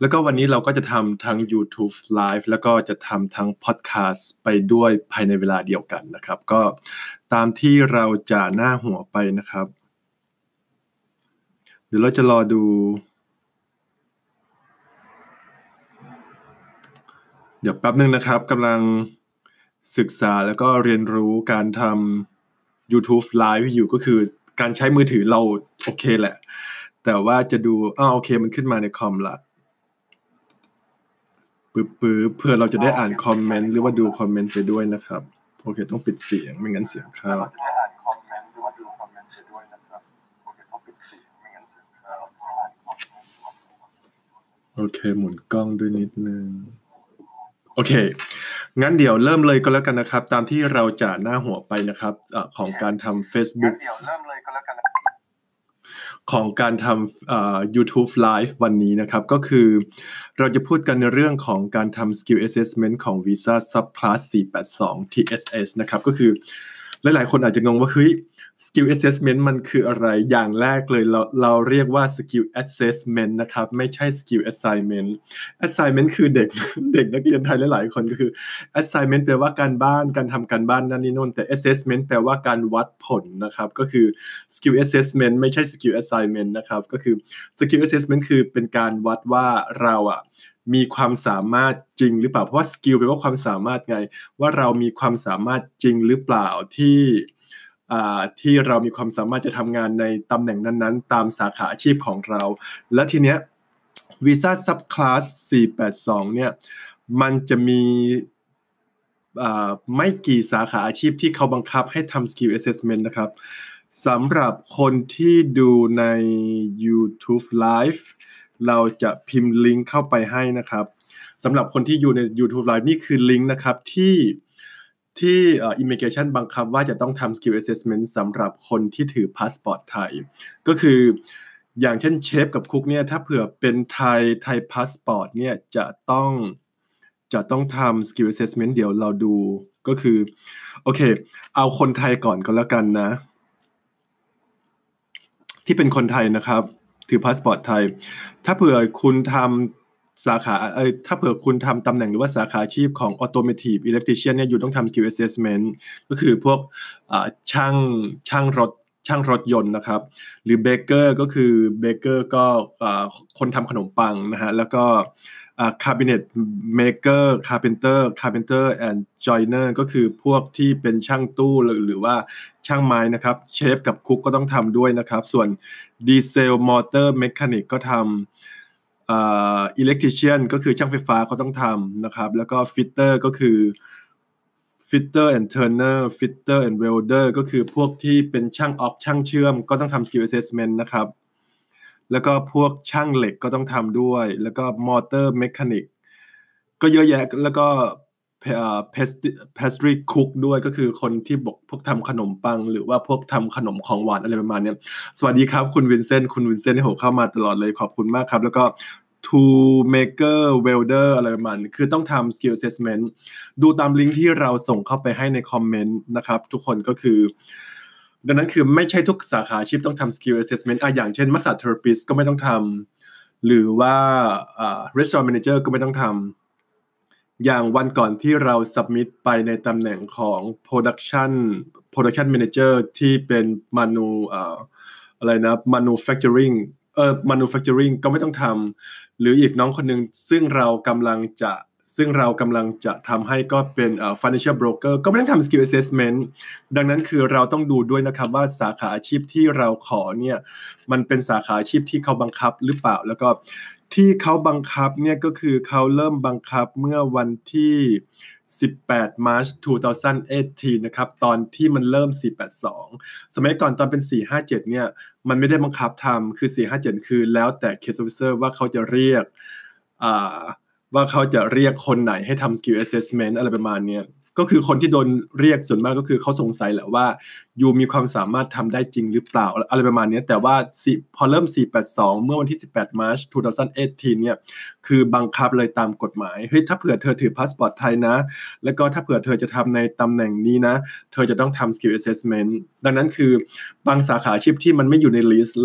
แล้วก็วันนี้เราก็จะทำทั้ง YouTube Live แล้วก็จะทำทั้ง Podcast ไปด้วยภายในเวลาเดียวกันนะครับ ก็ตามที่เราจะหน้าหัวไปนะครับ เดี๋ยวเราจะรอดูเดี๋ยวแป๊บนึงนะครับกำลังศึกษาแล้วก็เรียนรู้การทำ YouTube Live อยู่ก็คือการใช้มือถือเราโอเคแหละ แต่ว่าจะดูอ้าวโอเคมันขึ้นมาในคอมละ ปึ๊บปึ๊บเพื่อเราจะได้อ่านคอมเมนต์หรือว่าดูคอมเมนต์ไปด้วยนะครับโอเคต้องปิดเสียงไม่งั้นเสียงเข้าเราจะได้อ่านคอมเมนต์หรือว่าดูคอมเมนต์ไปด้วยนะครับ โอเค ต้องปิดเสียงไม่งั้นเสียงเข้าโอเค หมุนกล้องด้วยนิดนึง โอเค งั้นเดี๋ยวเริ่มเลยก็แล้วกันนะครับ ตามที่เราจะหน้าหัวไปนะครับเออของการทำงั้ Facebook นเดี๋ยวเริ่มเลยก็แล้วกันนะ ของการทำ YouTube Live วันนี้นะครับ ก็คือเราจะพูดกันในเรื่องของการทำ Skill Assessment ของ Visa Subclass 482 TSS นะครับ ก็คือหลายๆ คนอาจจะงงว่าเฮ้ย Skill Assessment มันคืออะไรอย่างแรกเลยเราเราเรียกว่า Skill Assessment นะครับ ไม่ใช่ Skill Assignment Assignment คือเด็กเด็กนักเรียนไทยหลายๆคนก็คือ Assignment แปลว่าการบ้านการทำการบ้านนั่นนี่โน่นแต่ Assessment แปลว่าการวัดผลนะครับ ก็คือ Skill Assessment ไม่ใช่ Skill Assignment นะครับ ก็คือ Skill Assessment คือเป็นการวัดว่าเราอะมีความสามารถจริงหรือเปล่าเพราะว่า Skill แปลว่าความสามารถไง ว่าเรามีความสามารถจริงหรือเปล่าที่ ที่เรามีความสามารถจะทำงานในตำแหน่งนั้นๆ ตามสาขาอาชีพของเรา และทีเนี้ย Visa Subclass 482 เนี่ย มันจะมีไม่กี่สาขาอาชีพที่เขาบังคับให้ทำ Skill Assessment นะครับสำหรับคนที่ดูใน YouTube Live เราจะพิมพ์ลิงก์เข้าไปให้นะครับสำหรับคนที่อยู่ใน YouTube Live นี่คือลิงก์นะครับที่ ที่อ่อ Immigration บังคับว่าจะต้องทำ Skill Assessment สำหรับคนที่ถือพาสปอร์ตไทย ก็คืออย่างเช่นเชฟกับ cook เนี่ยถ้าเผื่อเป็นไทยไทยพาสปอร์ตเนี่ยจะต้องจะต้องทำ Skill Assessment เดี๋ยวเราดูก็คือ โอเค เอาคนไทยก่อนก็แล้วกันนะ ที่เป็นคนไทยนะครับ ถือพาสปอร์ตไทย ถ้าเผื่อคุณทำ สาขาเอ้ถ้าเผื่อคุณทำตำแหน่งหรือว่าสาขาอาชีพของ Automotive Electrician เนี่ย you ต้องทำ Skill Assessment ก็คือพวกช่างช่างรถช่างรถยนต์นะครับ หรือ baker ก็คือbaker ก็คนทำขนมปังนะฮะ แล้วก็ cabinet maker carpenter carpenter and joiner ก็คือพวกที่เป็นช่างตู้หรือหรือว่าช่างไม้นะครับ เชฟกับ cook ก็ต้องทำด้วยนะครับ ส่วน diesel motor mechanic ก็ทำ electrician ก็คือช่างไฟฟ้าก็ต้องทำนะครับ แล้วก็ fitter ก็คือ fitter and turner fitter and welder ก็คือพวกที่เป็นช่างอ๊อกช่างเชื่อม ก็ต้องทำ skill assessment นะครับ แล้วก็พวกช่างเหล็กก็ต้องทำด้วย แล้วก็ motor mechanic ก็เยอะแยะแล้วก็ pas- pastry cook ด้วยก็คือคนที่บอกพวกทำขนมปัง หรือว่าพวกทำขนมของหวานอะไรประมาณนี้สวัสดีครับ คุณวินเซนต์คุณวินเซนต์ที่ผมเข้ามาตลอดเลยขอบคุณมากครับ แล้วก็ toolmaker welder อะไรประมาณนี้คือต้องทำ skill assessment ดูตามลิงก์ที่เราส่งเข้าไปให้ใน comment นะครับ ทุกคนก็คือ ดังนั้นคือไม่ใช่ทุกสาขาชีพต้องทำ skill assessment อะอย่างเช่น massage therapist ก็ไม่ต้องทำหรือว่าอ่า restaurant manager ก็ไม่ต้องทำ อย่างวันก่อนที่เราสับมิดไปในตำแหน่งของ production production manager ที่เป็น manu อ่าอะไรนะ manufacturing เออ manufacturing ก็ไม่ต้องทำหรืออีกน้องคนหนึ่งซึ่งเรากำลังจะ ซึ่งเรากำลังจะทำให้ก็เป็นเอ่อ financial broker ก็ไม่ต้องทำ skill assessment ดังนั้นคือเราต้องดูด้วยนะครับว่าสาขาอาชีพที่เราขอเนี่ยมันเป็นสาขาอาชีพที่เขาบังคับหรือเปล่า แล้วก็ที่เขาบังคับเนี่ยก็คือเขาเริ่มบังคับเมื่อวันที่ 18 March 2018 นะครับ ตอนที่มันเริ่ม 482 สมัยก่อนตอนเป็น 457 เนี่ย มันไม่ได้บังคับทำคือ 457 คือแล้วแต่ case officer ว่าเขาจะเรียกอ่า ว่าเขาจะเรียกคนไหนให้ทำ skill assessment อะไรประมาณนี้ก็คือคนที่โดนเรียกส่วนมากก็คือเขาสงสัยแหละว่า you มีความสามารถทำได้จริงหรือเปล่าอะไรประมาณนี้แต่ว่าพอเริ่ม 482 เมื่อวันที่ 18 March 2018 เนี่ย คือบังคับเลยตามกฎหมายเฮ้ยถ้าเผื่อเธอถือพาสปอร์ตไทยนะ แล้วก็ถ้าเผื่อเธอจะทำในตำแหน่งนี้นะ เธอจะต้องทำ skill assessment ดังนั้นคือบางสาขาอาชีพที่มันไม่อยู่ใน list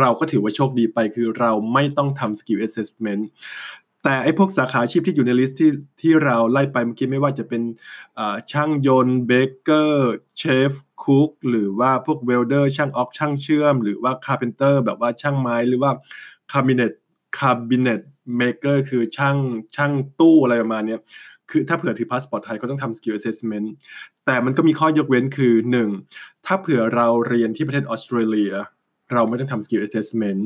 เราก็ถือว่าโชคดีไปคือเราไม่ต้องทำ skill assessment แต่ไอ้พวกสาขาอาชีพที่อยู่ใน list ที่ที่เราไล่ไปเมื่อกี้ไม่ว่าจะเป็นช่างยนต์ baker เชฟ cook หรือว่าพวก welder ช่างอ๊อกช่างเชื่อม หรือว่า carpenter แบบว่าช่างไม้หรือว่า cabinet cabinet maker คือช่างช่างตู้อะไรประมาณนี้คือถ้าเผื่อถือพาสปอร์ตไทยก็ต้องทำ skill assessment แต่มันก็มีข้อยกเว้นคือ 1. ถ้าเผื่อเราเรียนที่ประเทศออสเตรเลีย เราไม่ต้องทำ skill assessment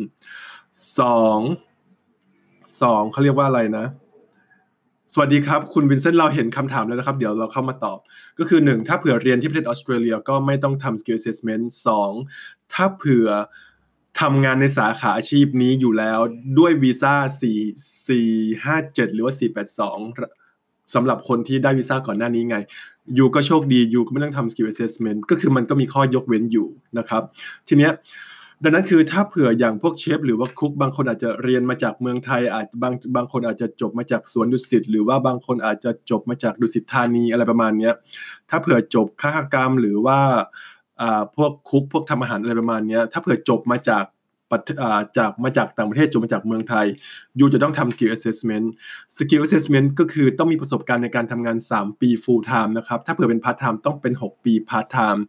2. 2เสองเขาเรียกว่าอะไรนะ สวัสดีครับ คุณวินเซนต์เราเห็นคำถามแล้วนะครับ เดี๋ยวเราเข้ามาตอบ ก็คือ 1. ถ้าเผื่อเรียนที่ประเทศออสเตรเลียก็ไม่ต้องทำ skill assessment 2. ถ้าเผื่อทำงานในสาขาอาชีพนี้อยู่แล้วด้วยวีซ่า4 4 5 7 หรือว่า 482สำหรับคนที่ได้วีซ่าก่อนหน้านี้ไงยูก็โชคดียูก็ไม่ต้องทำ skill assessment ก็คือมันก็มีข้อยกเว้นอยู่นะครับ ทีเนี้ย ดังนั้นคือถ้าเผื่ออย่างพวกเชฟหรือว่าคุกบางคนอาจจะเรียนมาจากเมืองไทยอาจบางบางคนอาจจะจบมาจากสวนดุสิตหรือว่าบางคนอาจจะจบมาจากดุสิตธานีอะไรประมาณนี้ถ้าเผื่อจบค้ากรรมหรือว่าพวกคุกพวกทำอาหารอะไรประมาณนี้ถ้าเผื่อจบมาจาก จากมาจากต่างประเทศจนมาจากเมืองไทยยูจะต้องทำ skill assessment skill assessment ก็คือต้องมีประสบการณ์ในการทำงาน 3 ปี full time นะครับ ถ้าเผื่อเป็น part time ต้องเป็น 6 ปี part time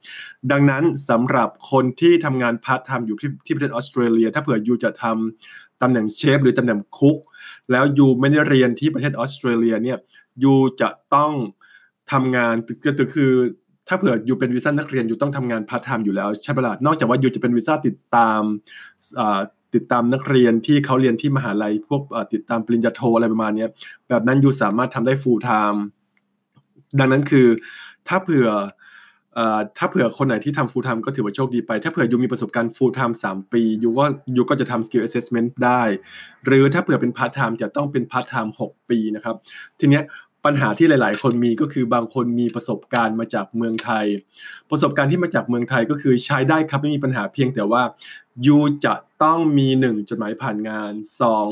ดังนั้นสำหรับคนที่ทำงาน part time อยู่ที่ที่ประเทศออสเตรเลีย ถ้าเผื่อ you จะทำตำแหน่งเชฟหรือตำแหน่ง cook แล้ว you ไม่ได้เรียนที่ประเทศออสเตรเลียเนี่ย you จะต้องทำงานก็คือ ถ้าเผื่อ you เป็นวีซ่านักเรียน you ต้องทำงาน part time อยู่แล้วใช่ไหมล่ะนอกจากว่า you จะเป็นวีซ่าติดตามติดตามนักเรียนที่เขาเรียนที่มหาลัยพวกติดตามปริญญาโทอะไรประมาณนี้แบบนั้น you สามารถทำได้ full time ดังนั้นคือถ้าเผื่อถ้าเผื่อคนไหนที่ทำ full time ก็ถือว่าโชคดีไป ถ้าเผื่อยูมีประสบการณ์ full time 3ปียูก็ยูก็จะทำ skill assessment ได้ หรือถ้าเผื่อเป็น part time จะต้องเป็น part time 6ปีนะครับ ทีเนี้ย ปัญหาที่หลาย ๆ คนมีก็คือบางคนมีประสบการณ์มาจากเมืองไทย ประสบการณ์ที่มาจากเมืองไทยก็คือใช้ได้ครับไม่มีปัญหาเพียงแต่ว่ายูจะต้องมีหนึ่งจดหมายผ่านงานสอง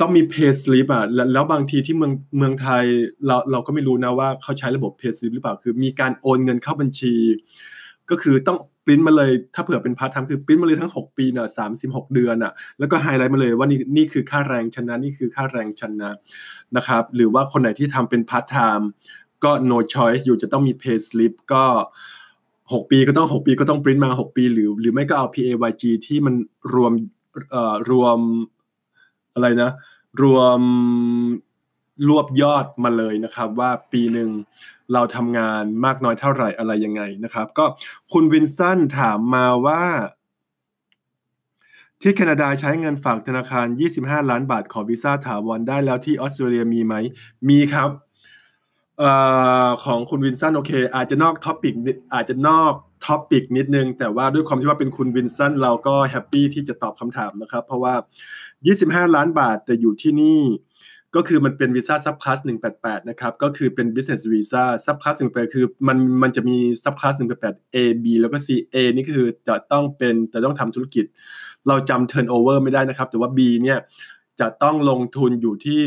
ต้องมี pay slip อะแล้วบางทีที่เมืองเมืองไทยเราเราก็ไม่รู้นะว่าเขาใช้ระบบ pay slip หรือเปล่าคือ มีการโอนเงินเข้าบัญชี ก็คือต้อง ริ้นมาเลยถ้าเผื่อเป็น part time คือปริ้นมาเลยทั้ง 6 ปีเน่ะสามสิบหกเดือนอะแล้วก็ไฮไลท์มาเลยว่านี่นี่คือค่าแรงฉันนะนี่คือค่าแรงฉันนะนะครับหรือว่าคนไหนที่ทำเป็น part time ก็ no choice you จะต้องมี pay slip ก็ 6 ปีก็ต้อง 6 ปีก็ต้องปริ้นมา 6 ปี หรือ หรือไม่ก็เอา PAYG ที่มันรวมเอ่อรวมอะไรนะ รวม รวบยอดมาเลยนะครับ ว่าปีหนึ่งเราทำงานมากน้อยเท่าไหร่อะไรยังไงนะครับ ก็คุณวินสันถามมาว่า ที่แคนาดาใช้เงินฝากธนาคาร 25 ล้านบาทขอวีซ่าถาวรได้แล้วที่ออสเตรเลียมีไหม มีครับอของคุณวินสันโอเค อาจจะนอก topicอาจจะนอก topic นิดนึง แต่ว่าด้วยความที่ว่าเป็นคุณวินสันเราก็ happy ที่จะตอบคำถามนะครับ เพราะว่า 25 ล้านบาทแต่อยู่ที่นี่ ก็คือมันเป็นวีซ่า subclass 188 นะครับ ก็คือเป็น business visa subclass 188คือมันมันจะมี subclass 188 A B แล้วก็ C A นี่คือจะต้องเป็นจะต้องทำธุรกิจ เราจำ turnover ไม่ได้นะครับ แต่ว่า B เนี่ยจะต้องลงทุนอยู่ที่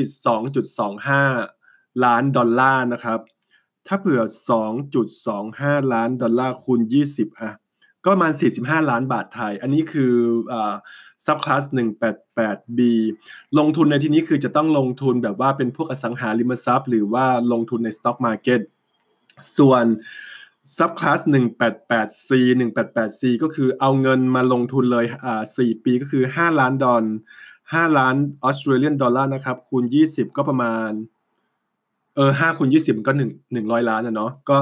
2.25 ล้านดอลลาร์นะครับ ถ้าเผื่อ 2.25 ล้านดอลลาร์คูณ 20 อะ ก็ประมาณ 45 ล้านบาทไทย อันนี้คือ subclass 188B ลงทุนในที่นี้คือจะต้องลงทุนแบบว่าเป็นพวกอสังหาริมทรัพย์ หรือว่าลงทุนในสต็อกมาร์เก็ตส่วนซับคลาส 188C 188C ก็คือเอาเงินมาลงทุนเลยอ่า4ปีก็คือ 5 ล้านดอล5ล้าน Australian dollar นะครับ คูณ 20 ก็ประมาณ เออ5คูณ20มันก็1 100 ล้านนะเนาะ ก็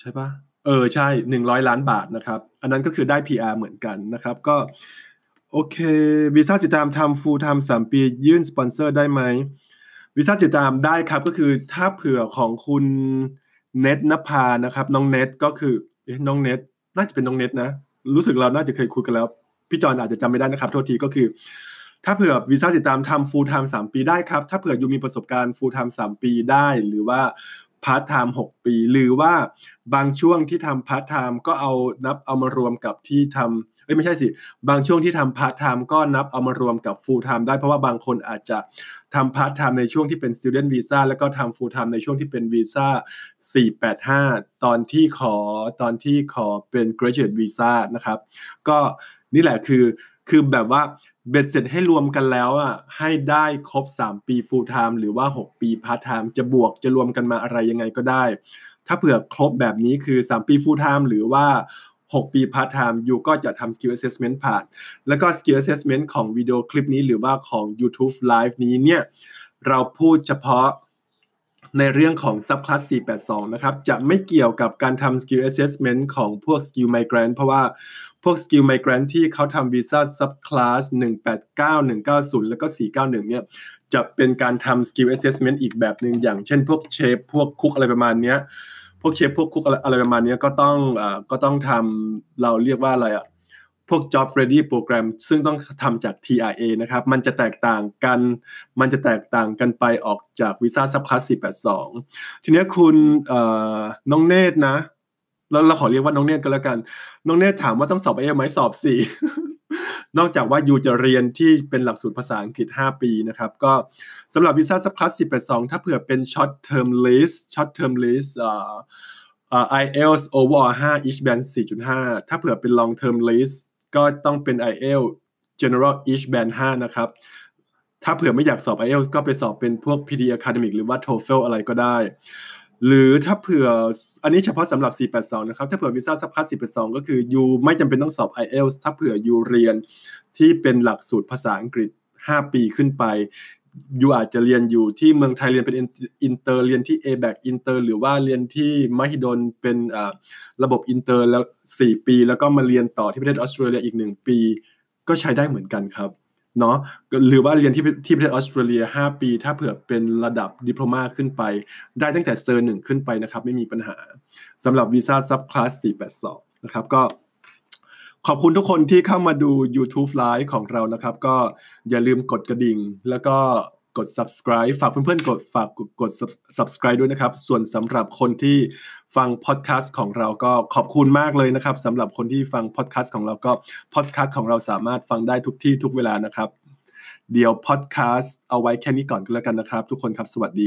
ใช่ปะ เออใช่100ล้านบาทนะครับ อันนั้นก็คือได้ PR เหมือนกันนะครับ ก็โอเควีซ่าติดตามทำ full time สามปี ยื่นสปอนเซอร์ได้ไหมวีซ่าติดตามได้ครับก็คือถ้าเผื่อของคุณเน็ตนภานะครับ น้องเน็ตก็คือน้องเน็ตน่าจะเป็นน้องเน็ตนะ รู้สึกเราน่าจะเคยคุยกันแล้ว พี่จอนอาจจะจำไม่ได้นะครับ โทษทีก็คือ ถ้าเผื่อวีซ่าติดตามทำ full time สามปีได้ครับ ถ้าเผื่อ you มีประสบการณ์ full time สามปีได้ หรือว่า part time หกปี หรือว่าบางช่วงที่ทำ part time ก็เอานับเอามารวมกับที่ทำเอ้ยไม่ใช่สิ บางช่วงที่ทำ part time ก็นับเอามารวมกับ full time ได้เพราะว่าบางคนอาจจะทำ part time ในช่วงที่เป็น student visa แล้วก็ทำ full time ในช่วงที่เป็นวีซ่า485 ตอนที่ขอตอนที่ขอเป็น graduate visa นะครับ ก็นี่แหละคือคือแบบว่า เบ็ดเสร็จให้รวมกันแล้วอะให้ได้ครบ 3 ปี full time หรือว่า 6 ปี part time จะบวกจะรวมกันมาอะไรยังไงก็ได้ ถ้าเผื่อครบแบบนี้คือ 3 ปี full time หรือว่า 6 ปี part time ยูก็จะทำ skill assessment ผ่าน แล้วก็ skill assessment ของวิดีโอคลิปนี้หรือว่าของ YouTube live นี้เนี่ยเราพูดเฉพาะในเรื่องของ subclass 482 นะครับ จะไม่เกี่ยวกับการทำ skill assessment ของพวก skill migrant เพราะว่า พวก skill migrant ที่เขาทำวีซ่า subclass 189 190 แล้วก็ 491 เนี่ยจะเป็นการทำ skill assessment อีกแบบหนึ่งอย่างเช่นพวกเชฟพวกคุกอะไรประมาณเนี้ยพวกเชฟพวกคุกอะไรประมาณนี้ก็ต้องอก็ต้องทำเราเรียกว่าอะไรอะพวก job ready program ซึ่งต้องทำจาก TRA นะครับ มันจะแตกต่างกัน มันจะแตกต่างกันไปออกจากวีซ่าซับคลาส482 ทีนี้คุณน้องเนตรนะ แล้วเราขอเรียกว่าน้องเนตรก็แล้วกัน น้องเนตรถามว่าต้องสอบเอไหมสอบสี่นอกจากว่ายูจะเรียนที่เป็นหลักสูตรภาษาอังกฤษ 5 ปีนะครับ ก็สำหรับวีซ่าซับคลาส482 ถ้าเผื่อเป็น short term list short term list เอ่อเอ่อ IELTS overall 5 each band 4.5 ถ้าเผื่อเป็น long term list ก็ต้องเป็น IELTS general each band 5 นะครับ ถ้าเผื่อไม่อยากสอบ IELTS ก็ไปสอบเป็นพวก PTE academic หรือว่า TOEFL อะไรก็ได้ หรือถ้าเผื่ออันนี้เฉพาะสำหรับ 482 นะครับ ถ้าเผื่อวีซ่า subclass 482 ก็คือ you ไม่จำเป็นต้องสอบ IELTS ถ้าเผื่อ you เรียนที่เป็นหลักสูตรภาษาอังกฤษ 5 ปีขึ้นไป you อาจจะเรียนอยู่ที่เมืองไทยเรียนเป็นอินเตอร์เรียนที่ a b a c อินเตอร์หรือว่าเรียนที่มหิดลเป็นระบบอินเตอร์แล้ว 4 ปี แล้วก็มาเรียนต่อที่ประเทศออสเตรเลียอีก 1 ปี ก็ใช้ได้เหมือนกันครับ เนาะหรือว่าเรียนที่ที่ประเทศออสเตรเลีย 5 ปี ถ้าเผื่อเป็นระดับ diploma ขึ้นไป ได้ตั้งแต่ cert หนึ่งขึ้นไปนะครับ ไม่มีปัญหาสำหรับวีซ่า subclass 482 นะครับก็ขอบคุณทุกคนที่เข้ามาดู YouTube Live ของเรานะครับ ก็อย่าลืมกดกระดิ่ง แล้วก็ กด subscribe ฝากเพื่อนๆกดฝากกด subscribe ด้วยนะครับ ส่วนสำหรับคนที่ฟัง podcast ของเราก็ขอบคุณมากเลยนะครับสำหรับคนที่ฟัง podcast ของเราก็ podcast ของเราสามารถฟังได้ทุกที่ทุกเวลานะครับ เดี๋ยว podcast เอาไว้แค่นี้ก่อนก็แล้วกันนะครับ ทุกคนครับสวัสดี